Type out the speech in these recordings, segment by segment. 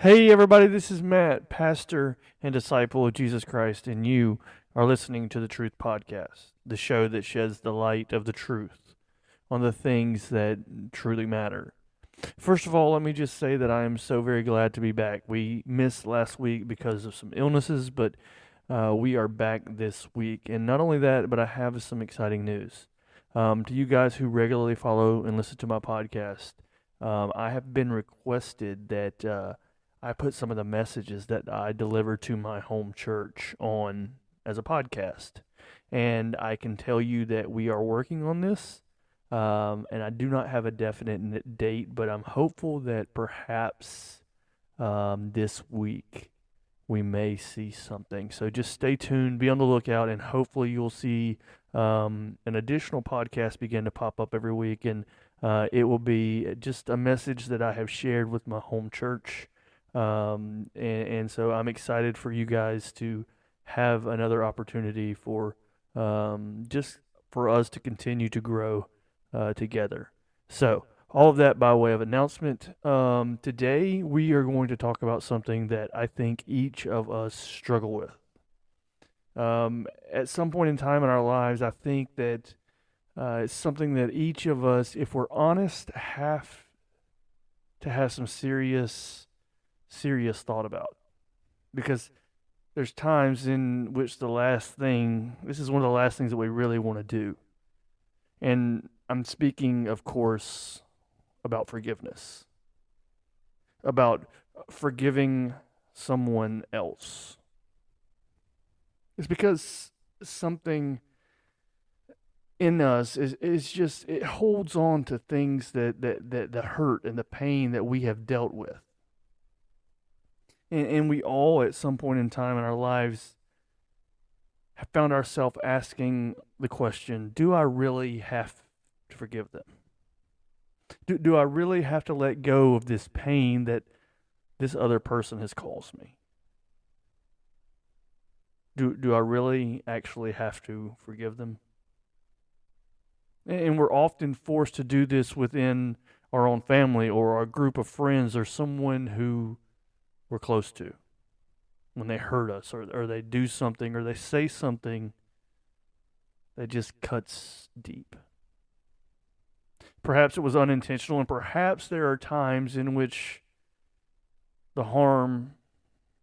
Hey, everybody, this is Matt, pastor and disciple of Jesus Christ, and you are listening to the Truth Podcast, the show that sheds the light of the truth on the things that truly matter. First of all, let me just say that I am so very glad to be back. We missed last week because of some illnesses, but uh, we are back this week. And not only that, but I have some exciting news. Um, to you guys who regularly follow and listen to my podcast, um, I have been requested that uh, I put some of the messages that I deliver to my home church on as a podcast. And I can tell you that we are working on this. Um, and I do not have a definite date, but I'm hopeful that perhaps um, this week we may see something. So just stay tuned, be on the lookout, and hopefully you'll see um, an additional podcast begin to pop up every week. And uh, it will be just a message that I have shared with my home church. Um, and, and, so I'm excited for you guys to have another opportunity for um, just for us to continue to grow uh, together. So, all of that by way of announcement. Um, today, we are going to talk about something that I think each of us struggle with. Um, at some point in time in our lives, I think that uh, it's something that each of us, if we're honest, have to have some serious, serious thought about. Because there's times in which the last thing, this is one of the last things that we really want to do. And I'm speaking, of course, about forgiveness, about forgiving someone else. It's because something in us is, is just it holds on to things that, that, that the hurt and the pain that we have dealt with. And, and we all at some point in time in our lives have found ourselves asking the question, do I really have to forgive them? Do, do I really have to let go of this pain that this other person has caused me? Do, do I really actually have to forgive them? And we're often forced to do this within our own family or our group of friends or someone who we're close to when they hurt us or, or they do something or they say something that just cuts deep. Perhaps it was unintentional, and perhaps there are times in which the harm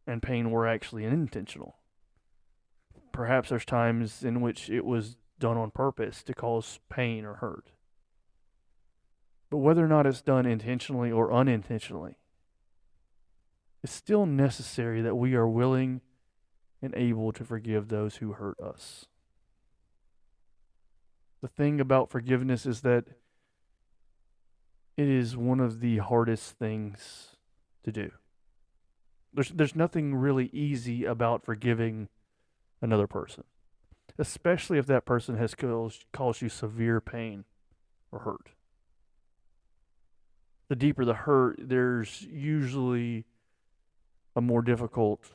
and pain were actually unintentional. Perhaps there's times in which it was done on purpose to cause pain or hurt. But whether or not it's done intentionally or unintentionally, it's still necessary that we are willing and able to forgive those who hurt us. The thing about forgiveness is that it is one of the hardest things to do. There's there's nothing really easy about forgiving another person, especially if that person has caused, caused you severe pain or hurt. The deeper the hurt, there's usually a more difficult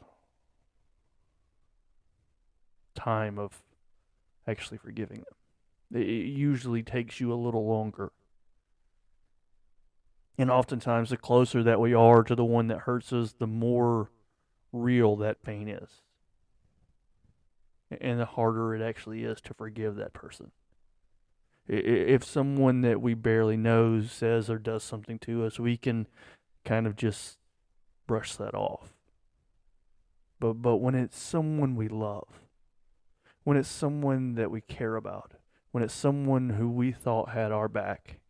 time of actually forgiving them. It usually takes you a little longer and oftentimes, the closer that we are to the one that hurts us, the more real that pain is. And the harder it actually is to forgive that person. If someone that we barely know says or does something to us, we can kind of just brush that off. But, but when it's someone we love, when it's someone that we care about, when it's someone who we thought had our back,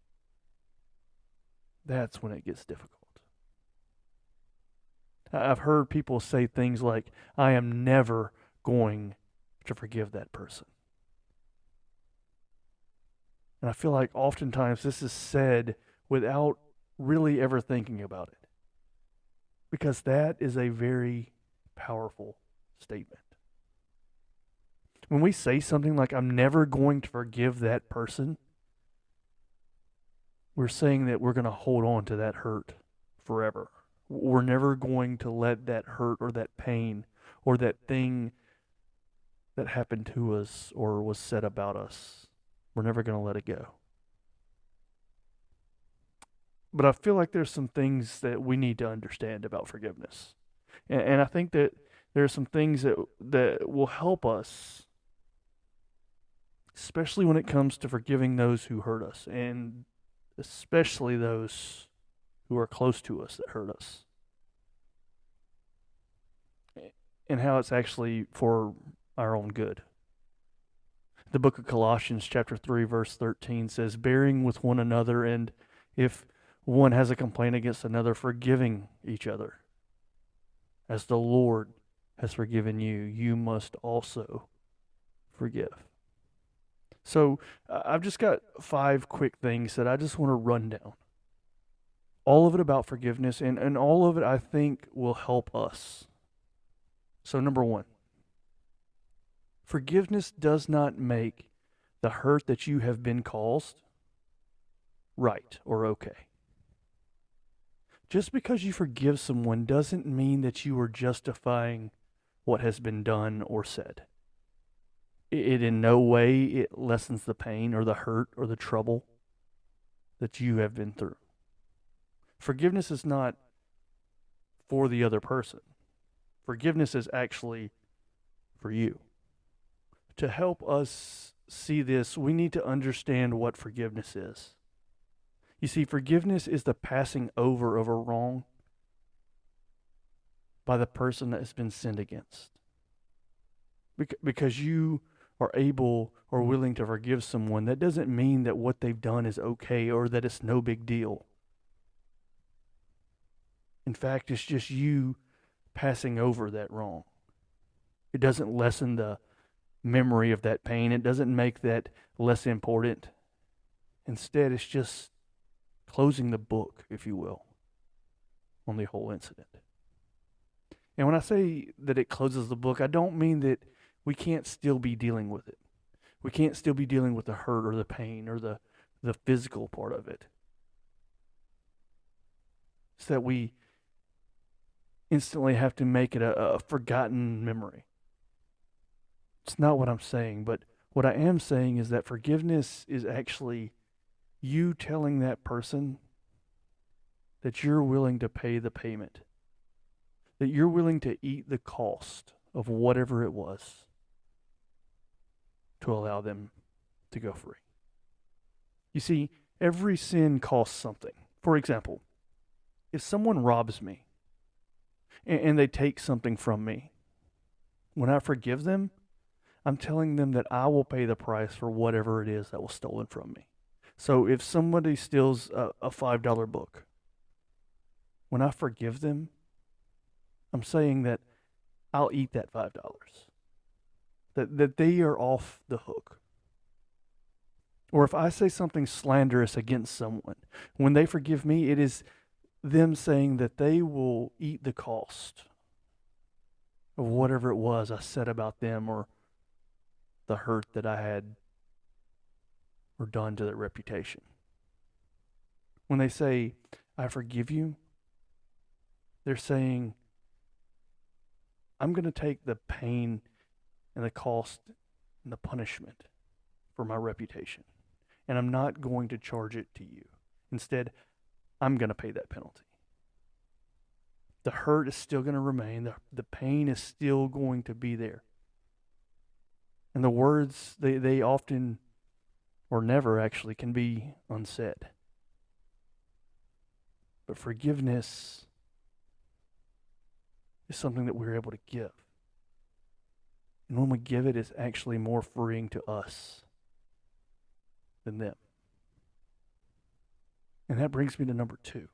that's when it gets difficult. I've heard people say things like, I am never going to forgive that person. And I feel like oftentimes this is said without really ever thinking about it. Because that is a very powerful statement. When we say something like, I'm never going to forgive that person, we're saying that we're going to hold on to that hurt forever. We're never going to let that hurt or that pain or that thing that happened to us or was said about us, we're never going to let it go. But I feel like there's some things that we need to understand about forgiveness. And, and I think that there are some things that that will help us especially when it comes to forgiving those who hurt us and especially those who are close to us that hurt us. And how it's actually for our own good. The book of Colossians, chapter 3, verse 13 says, Bearing with one another, and if one has a complaint against another, forgiving each other. As the Lord has forgiven you, you must also forgive. So I've just got five quick things that I just want to run down. All of it about forgiveness, and, and all of it I think will help us. So, number one, forgiveness does not make the hurt that you have been caused right or okay. Just because you forgive someone doesn't mean that you are justifying what has been done or said it in no way it lessens the pain or the hurt or the trouble that you have been through. Forgiveness is not for the other person. Forgiveness is actually for you. To help us see this, we need to understand what forgiveness is. You see, forgiveness is the passing over of a wrong by the person that has been sinned against. Because you are able or mm-hmm. willing to forgive someone, that doesn't mean that what they've done is okay or that it's no big deal. In fact, it's just you passing over that wrong. It doesn't lessen the memory of that pain, it doesn't make that less important. Instead, it's just closing the book, if you will, on the whole incident. And when I say that it closes the book, I don't mean that we can't still be dealing with it. We can't still be dealing with the hurt or the pain or the, the physical part of it. It's that we instantly have to make it a, a forgotten memory. It's not what I'm saying, but what I am saying is that forgiveness is actually you telling that person that you're willing to pay the payment, that you're willing to eat the cost of whatever it was to allow them to go free. You see, every sin costs something. For example, if someone robs me and, they take something from me, when I forgive them, I'm telling them that I will pay the price for whatever it is that was stolen from me. So if somebody steals a, a $5 book, when I forgive them, I'm saying that I'll eat that $5 that, that they are off the hook. Or if I say something slanderous against someone, when they forgive me, it is them saying that they will eat the cost of whatever it was I said about them or the hurt that I had or done to their reputation. When they say, I forgive you, they're saying, I'm going to take the pain and the cost and the punishment for my reputation. And I'm not going to charge it to you. Instead, I'm going to pay that penalty. The hurt is still going to remain, the, the pain is still going to be there. And the words, they, they often or never actually can be unsaid. But forgiveness is something that we're able to give. And when we give it, it's actually more freeing to us than them. And that brings me to number two.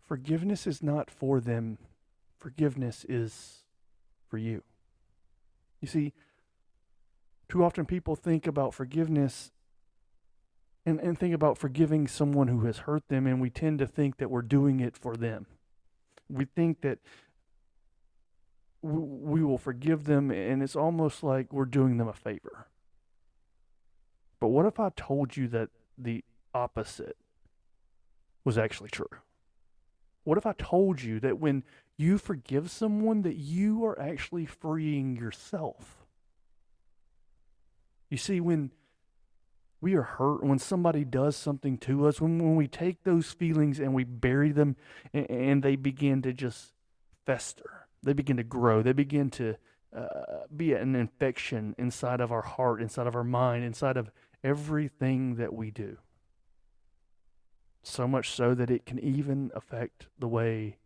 Forgiveness is not for them, forgiveness is for you. You see, too often people think about forgiveness and, and think about forgiving someone who has hurt them, and we tend to think that we're doing it for them. We think that we will forgive them, and it's almost like we're doing them a favor. But what if I told you that the opposite was actually true? What if I told you that when you forgive someone that you are actually freeing yourself? You see when we are hurt when somebody does something to us, when, when we take those feelings and we bury them and, and they begin to just fester, they begin to grow, they begin to uh, be an infection inside of our heart, inside of our mind, inside of everything that we do. So much so that it can even affect the way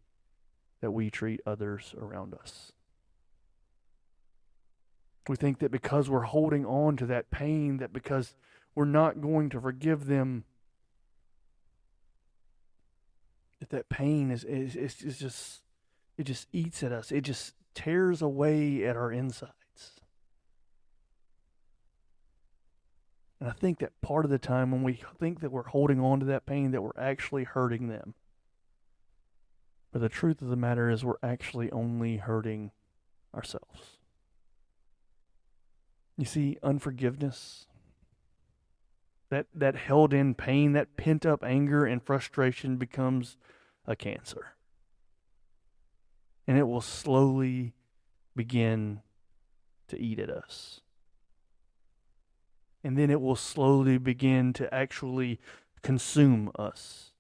that we treat others around us. We think that because we're holding on to that pain, that because we're not going to forgive them, that that pain is, is, is, is just, it just eats at us. It just tears away at our insides. And I think that part of the time when we think that we're holding on to that pain, that we're actually hurting them. But the truth of the matter is, we're actually only hurting ourselves. You see, unforgiveness, that, that held in pain, that pent up anger and frustration becomes a cancer. And it will slowly begin to eat at us. And then it will slowly begin to actually consume us.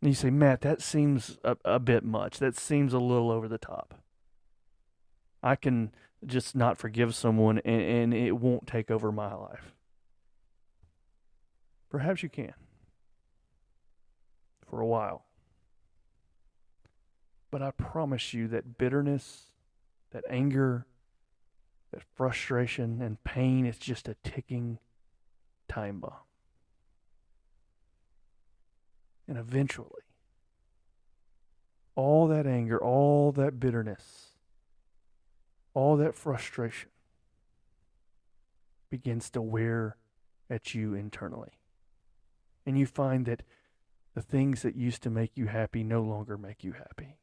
And you say, Matt, that seems a, a bit much. That seems a little over the top. I can just not forgive someone and, and it won't take over my life. Perhaps you can for a while. But I promise you that bitterness, that anger, that frustration and pain is just a ticking time bomb. And eventually, all that anger, all that bitterness, all that frustration begins to wear at you internally. And you find that the things that used to make you happy no longer make you happy.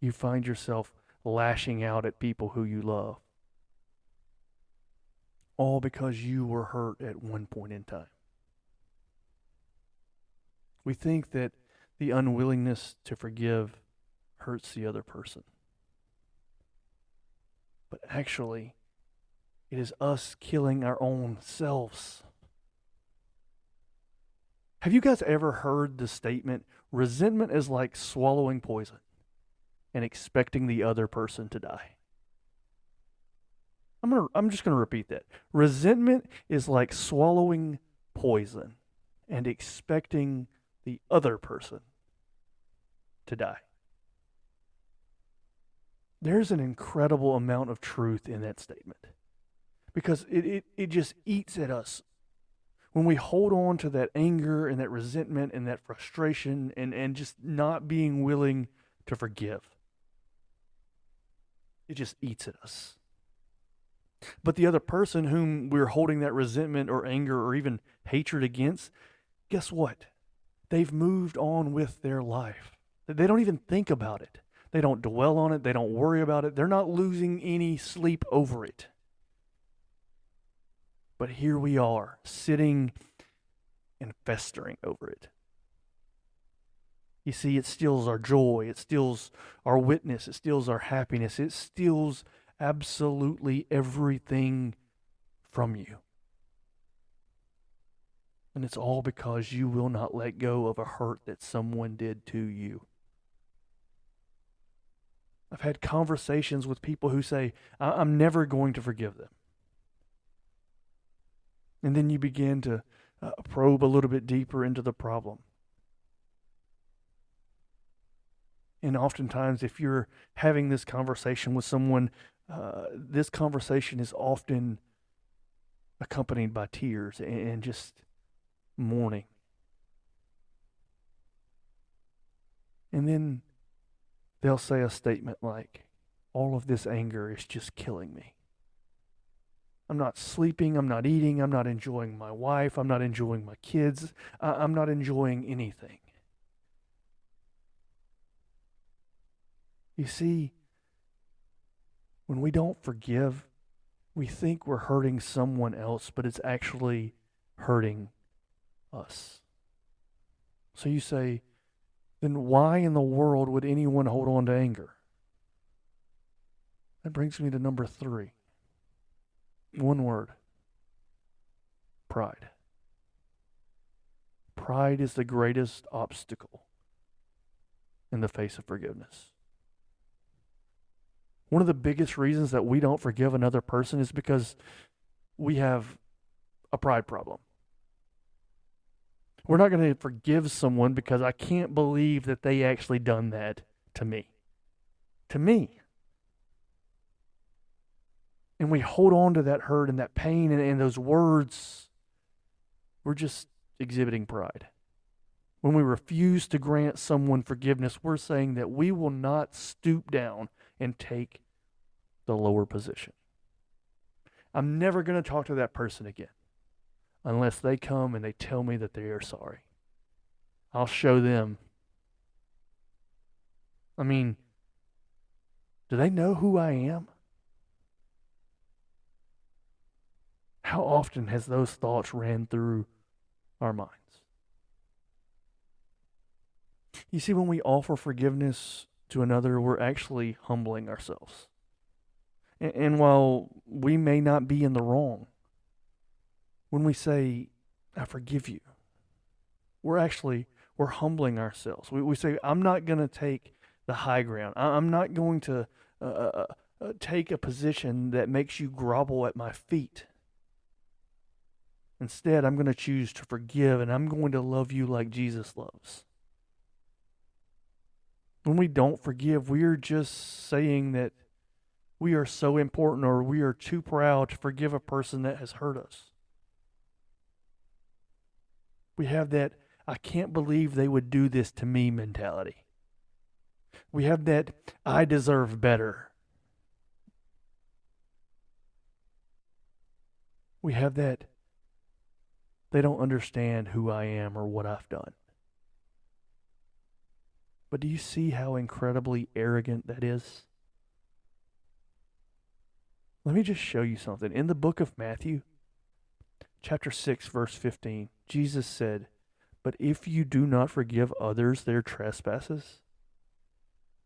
You find yourself lashing out at people who you love. All because you were hurt at one point in time. We think that the unwillingness to forgive hurts the other person. But actually, it is us killing our own selves. Have you guys ever heard the statement, resentment is like swallowing poison and expecting the other person to die? I'm gonna I'm just gonna repeat that. Resentment is like swallowing poison and expecting the other person to die. There's an incredible amount of truth in that statement because it, it, it just eats at us. When we hold on to that anger and that resentment and that frustration and, and just not being willing to forgive, it just eats at us. But the other person whom we're holding that resentment or anger or even hatred against, guess what? They've moved on with their life. They don't even think about it. They don't dwell on it. They don't worry about it. They're not losing any sleep over it. But here we are, sitting and festering over it. You see, it steals our joy, it steals our witness, it steals our happiness, it steals absolutely everything from you. And it's all because you will not let go of a hurt that someone did to you. I've had conversations with people who say, I'm never going to forgive them. And then you begin to uh, probe a little bit deeper into the problem. And oftentimes, if you're having this conversation with someone, uh, this conversation is often accompanied by tears and just mourning. And then they'll say a statement like, All of this anger is just killing me. I'm not sleeping. I'm not eating. I'm not enjoying my wife. I'm not enjoying my kids. I'm not enjoying anything. You see, when we don't forgive, we think we're hurting someone else, but it's actually hurting us. So you say, then why in the world would anyone hold on to anger? That brings me to number three. One word pride. Pride is the greatest obstacle in the face of forgiveness. One of the biggest reasons that we don't forgive another person is because we have a pride problem. We're not going to forgive someone because I can't believe that they actually done that to me. To me. And we hold on to that hurt and that pain and, and those words. We're just exhibiting pride. When we refuse to grant someone forgiveness, we're saying that we will not stoop down and take the lower position. I'm never going to talk to that person again unless they come and they tell me that they are sorry. I'll show them. I mean, do they know who I am? How often has those thoughts ran through our minds? You see, when we offer forgiveness to another, we're actually humbling ourselves. And, and while we may not be in the wrong, when we say, I forgive you, we're actually we're humbling ourselves. We, we say, I'm not going to take the high ground. I'm not going to uh, uh, uh, take a position that makes you grovel at my feet. Instead, I'm going to choose to forgive and I'm going to love you like Jesus loves. When we don't forgive, we are just saying that we are so important or we are too proud to forgive a person that has hurt us. We have that, I can't believe they would do this to me mentality. We have that, I deserve better. We have that, they don't understand who I am or what I've done. But do you see how incredibly arrogant that is? Let me just show you something. In the book of Matthew, chapter 6, verse 15, Jesus said, But if you do not forgive others their trespasses,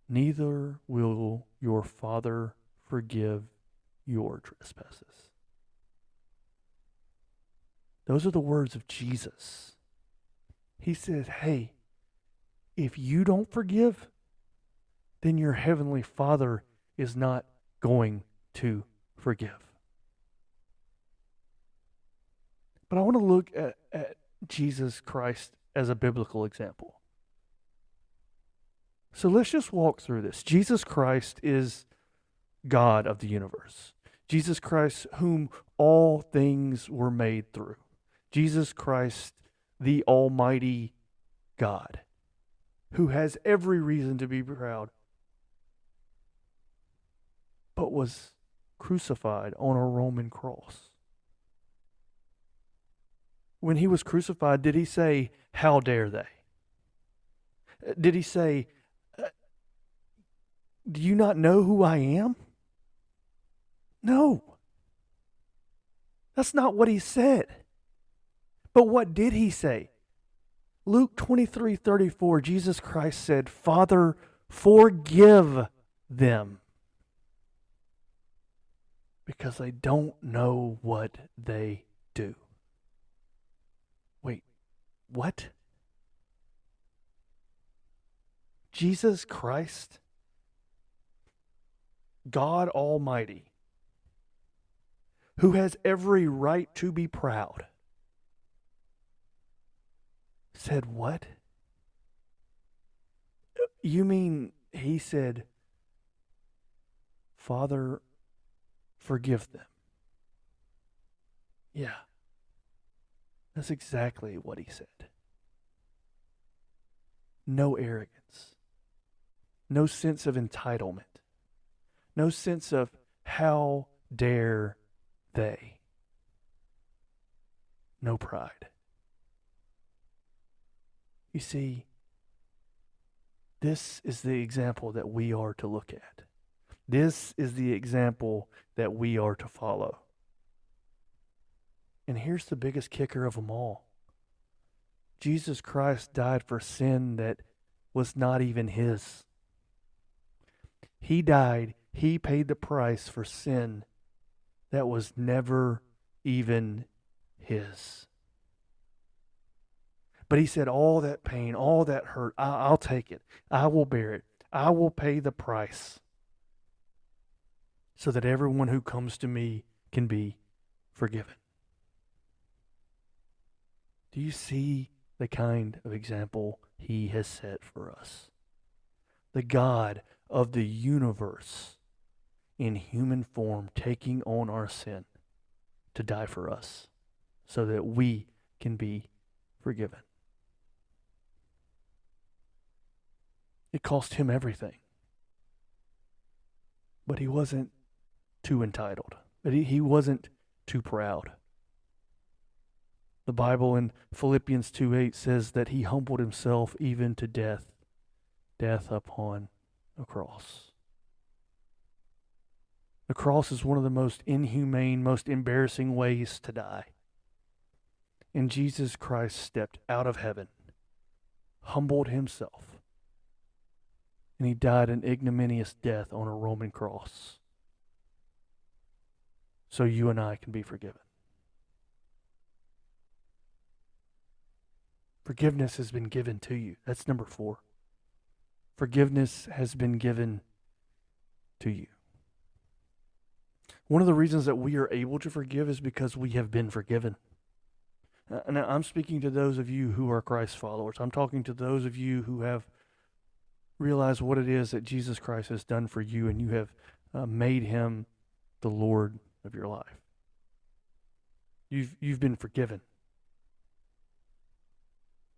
neither will your Father forgive your trespasses. Those are the words of Jesus. He says, Hey, if you don't forgive, then your heavenly Father is not going to forgive. But I want to look at, at Jesus Christ as a biblical example. So let's just walk through this. Jesus Christ is God of the universe. Jesus Christ, whom all things were made through. Jesus Christ, the Almighty God, who has every reason to be proud, but was crucified on a Roman cross when he was crucified, did he say, How dare they? Did he say, uh, Do you not know who I am? No. That's not what he said. But what did he say? Luke 23 34, Jesus Christ said, Father, forgive them because they don't know what they do. What? Jesus Christ, God Almighty, who has every right to be proud, said, What? You mean he said, Father, forgive them? Yeah. That's exactly what he said. No arrogance, no sense of entitlement, no sense of how dare they, no pride. You see, this is the example that we are to look at. This is the example that we are to follow. And here's the biggest kicker of them all Jesus Christ died for sin that was not even his. He died, he paid the price for sin that was never even his. But he said, All that pain, all that hurt, I, will take it. I will bear it. I will pay the price so that everyone who comes to me can be forgiven. Do you see the kind of example he has set for us? The God of the universe in human form taking on our sin to die for us so that we can be forgiven. It cost him everything. But he wasn't too entitled. But he, he wasn't too proud. The Bible in Philippians 2 8 says that he humbled himself even to death, death upon a cross. The cross is one of the most inhumane, most embarrassing ways to die. And Jesus Christ stepped out of heaven, humbled himself, and he died an ignominious death on a Roman cross so you and I can be forgiven. Forgiveness has been given to you. That's number four. Forgiveness has been given to you. One of the reasons that we are able to forgive is because we have been forgiven. And I'm speaking to those of you who are Christ followers. I'm talking to those of you who have realized what it is that Jesus Christ has done for you and you have uh, made him the Lord of your life. You've, you've been forgiven.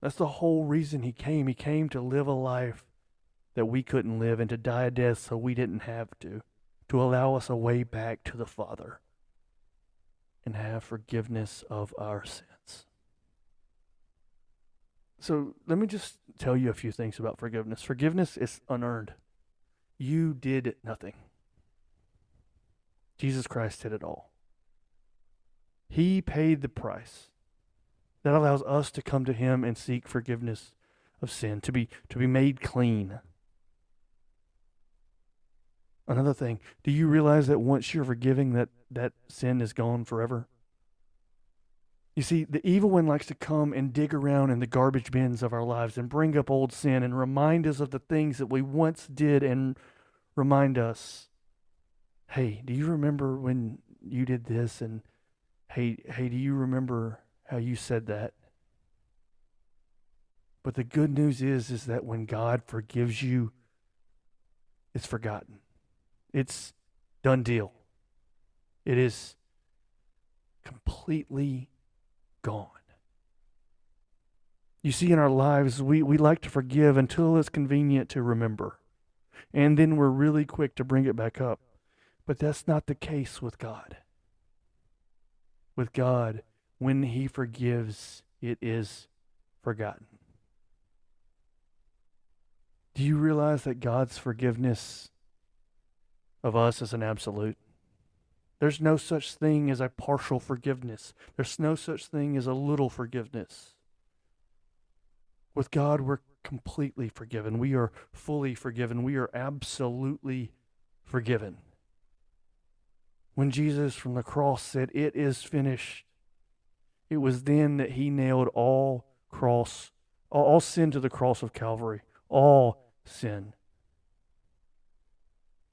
That's the whole reason he came. He came to live a life that we couldn't live and to die a death so we didn't have to, to allow us a way back to the Father and have forgiveness of our sins. So let me just tell you a few things about forgiveness. Forgiveness is unearned. You did nothing. Jesus Christ did it all. He paid the price. That allows us to come to him and seek forgiveness of sin, to be to be made clean. Another thing, do you realize that once you're forgiving that that sin is gone forever? You see, the evil one likes to come and dig around in the garbage bins of our lives and bring up old sin and remind us of the things that we once did and remind us hey, do you remember when you did this? And hey, hey, do you remember how you said that? But the good news is, is that when God forgives you, it's forgotten. It's done deal. It is completely gone. You see, in our lives, we, we like to forgive until it's convenient to remember. And then we're really quick to bring it back up. But that's not the case with God. With God, when He forgives, it is forgotten. Do you realize that God's forgiveness of us is an absolute? There's no such thing as a partial forgiveness. There's no such thing as a little forgiveness. With God, we're completely forgiven. We are fully forgiven. We are absolutely forgiven when Jesus from the cross said, It is finished, it was then that he nailed all cross, all sin to the cross of Calvary, all sin.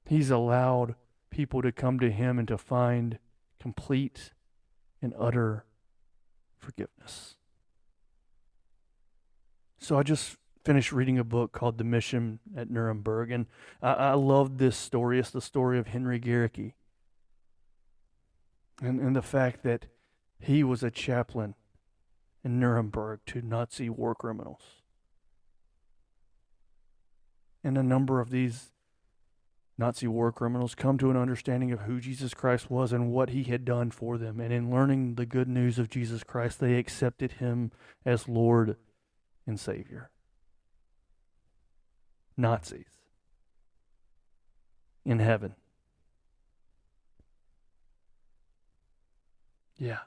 He's allowed people to come to him and to find complete and utter forgiveness. So I just finished reading a book called The Mission at Nuremberg, and I, I love this story. It's the story of Henry Gerecke and, and the fact that he was a chaplain in Nuremberg to Nazi war criminals. And a number of these Nazi war criminals come to an understanding of who Jesus Christ was and what he had done for them. And in learning the good news of Jesus Christ, they accepted him as Lord and Savior. Nazis in heaven. Yeah.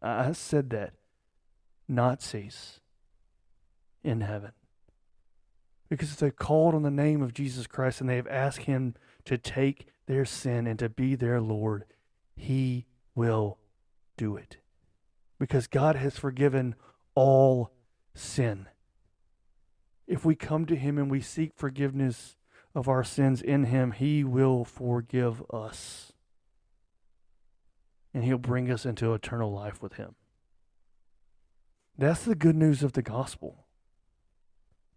I said that. Nazis in heaven. Because they called on the name of Jesus Christ and they have asked him to take their sin and to be their Lord, he will do it. because God has forgiven all sin. If we come to Him and we seek forgiveness of our sins in Him, He will forgive us. And He'll bring us into eternal life with Him. That's the good news of the gospel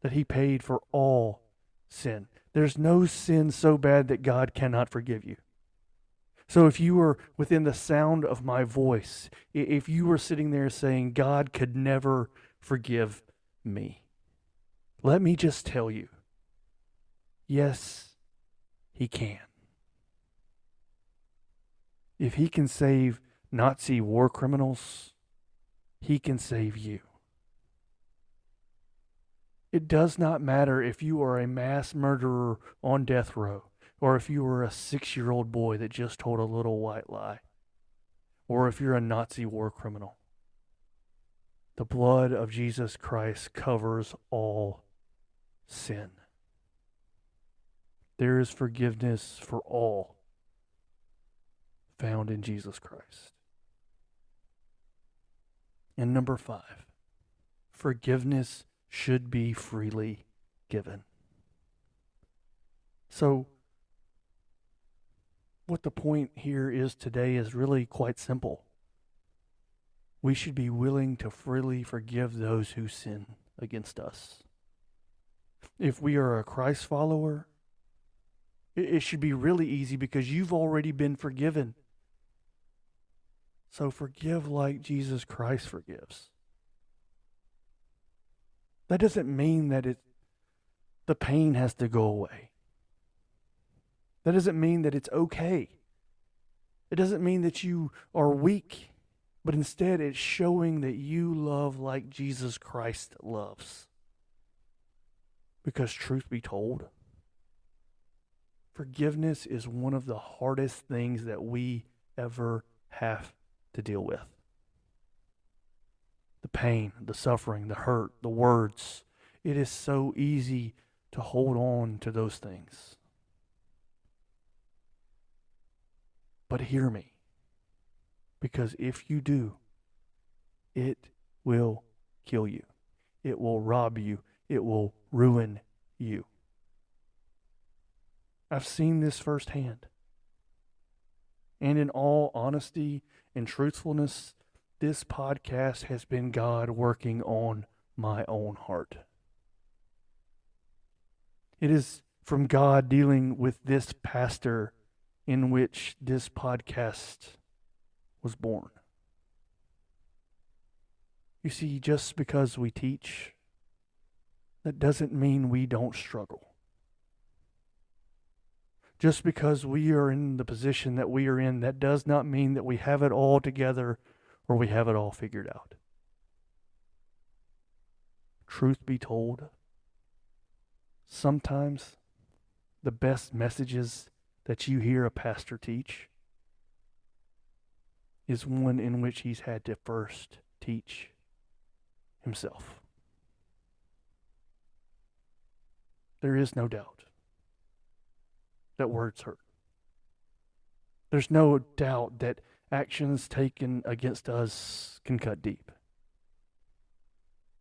that He paid for all sin. There's no sin so bad that God cannot forgive you. So if you were within the sound of my voice, if you were sitting there saying, God could never forgive me, let me just tell you yes, He can. If He can save Nazi war criminals, He can save you. It does not matter if you are a mass murderer on death row or if you were a six year old boy that just told a little white lie, or if you're a Nazi war criminal. The blood of Jesus Christ covers all sin. There is forgiveness for all found in Jesus Christ. And number five, forgiveness should be freely given. So, what the point here is today is really quite simple. We should be willing to freely forgive those who sin against us. If we are a Christ follower, it, should be really easy because you've already been forgiven. So forgive like Jesus Christ forgives. That doesn't mean that it the pain has to go away. That doesn't mean that it's okay. It doesn't mean that you are weak, but instead it's showing that you love like Jesus Christ loves. Because, truth be told, forgiveness is one of the hardest things that we ever have to deal with. The pain, the suffering, the hurt, the words. It is so easy to hold on to those things. But hear me. Because if you do, it will kill you. It will rob you. It will ruin you. I've seen this firsthand. And in all honesty and truthfulness, this podcast has been God working on my own heart. It is from God dealing with this pastor in which this podcast was born. You see, just because we teach, that doesn't mean we don't struggle. Just because we are in the position that we are in, that does not mean that we have it all together or we have it all figured out. Truth be told, sometimes the best messages that you hear a pastor teach is one in which he's had to first teach himself. There is no doubt that words hurt. There's no doubt that actions taken against us can cut deep.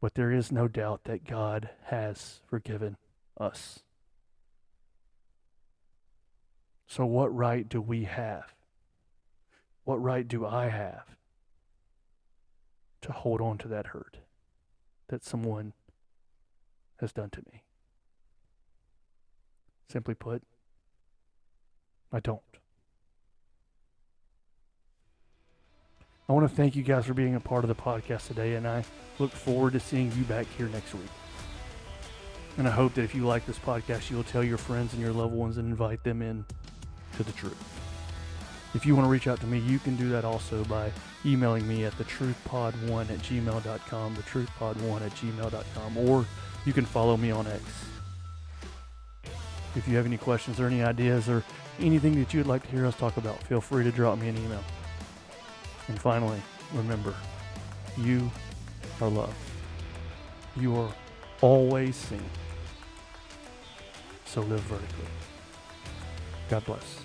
But there is no doubt that God has forgiven us. So, what right do we have? What right do I have to hold on to that hurt that someone has done to me? Simply put, I don't. I want to thank you guys for being a part of the podcast today, and I look forward to seeing you back here next week. And I hope that if you like this podcast, you'll tell your friends and your loved ones and invite them in to the truth. If you want to reach out to me, you can do that also by emailing me at thetruthpod1 at gmail.com, thetruthpod1 at gmail.com, or you can follow me on X. If you have any questions or any ideas or anything that you'd like to hear us talk about, feel free to drop me an email. And finally, remember, you are loved. You are always seen. So live vertically. God bless.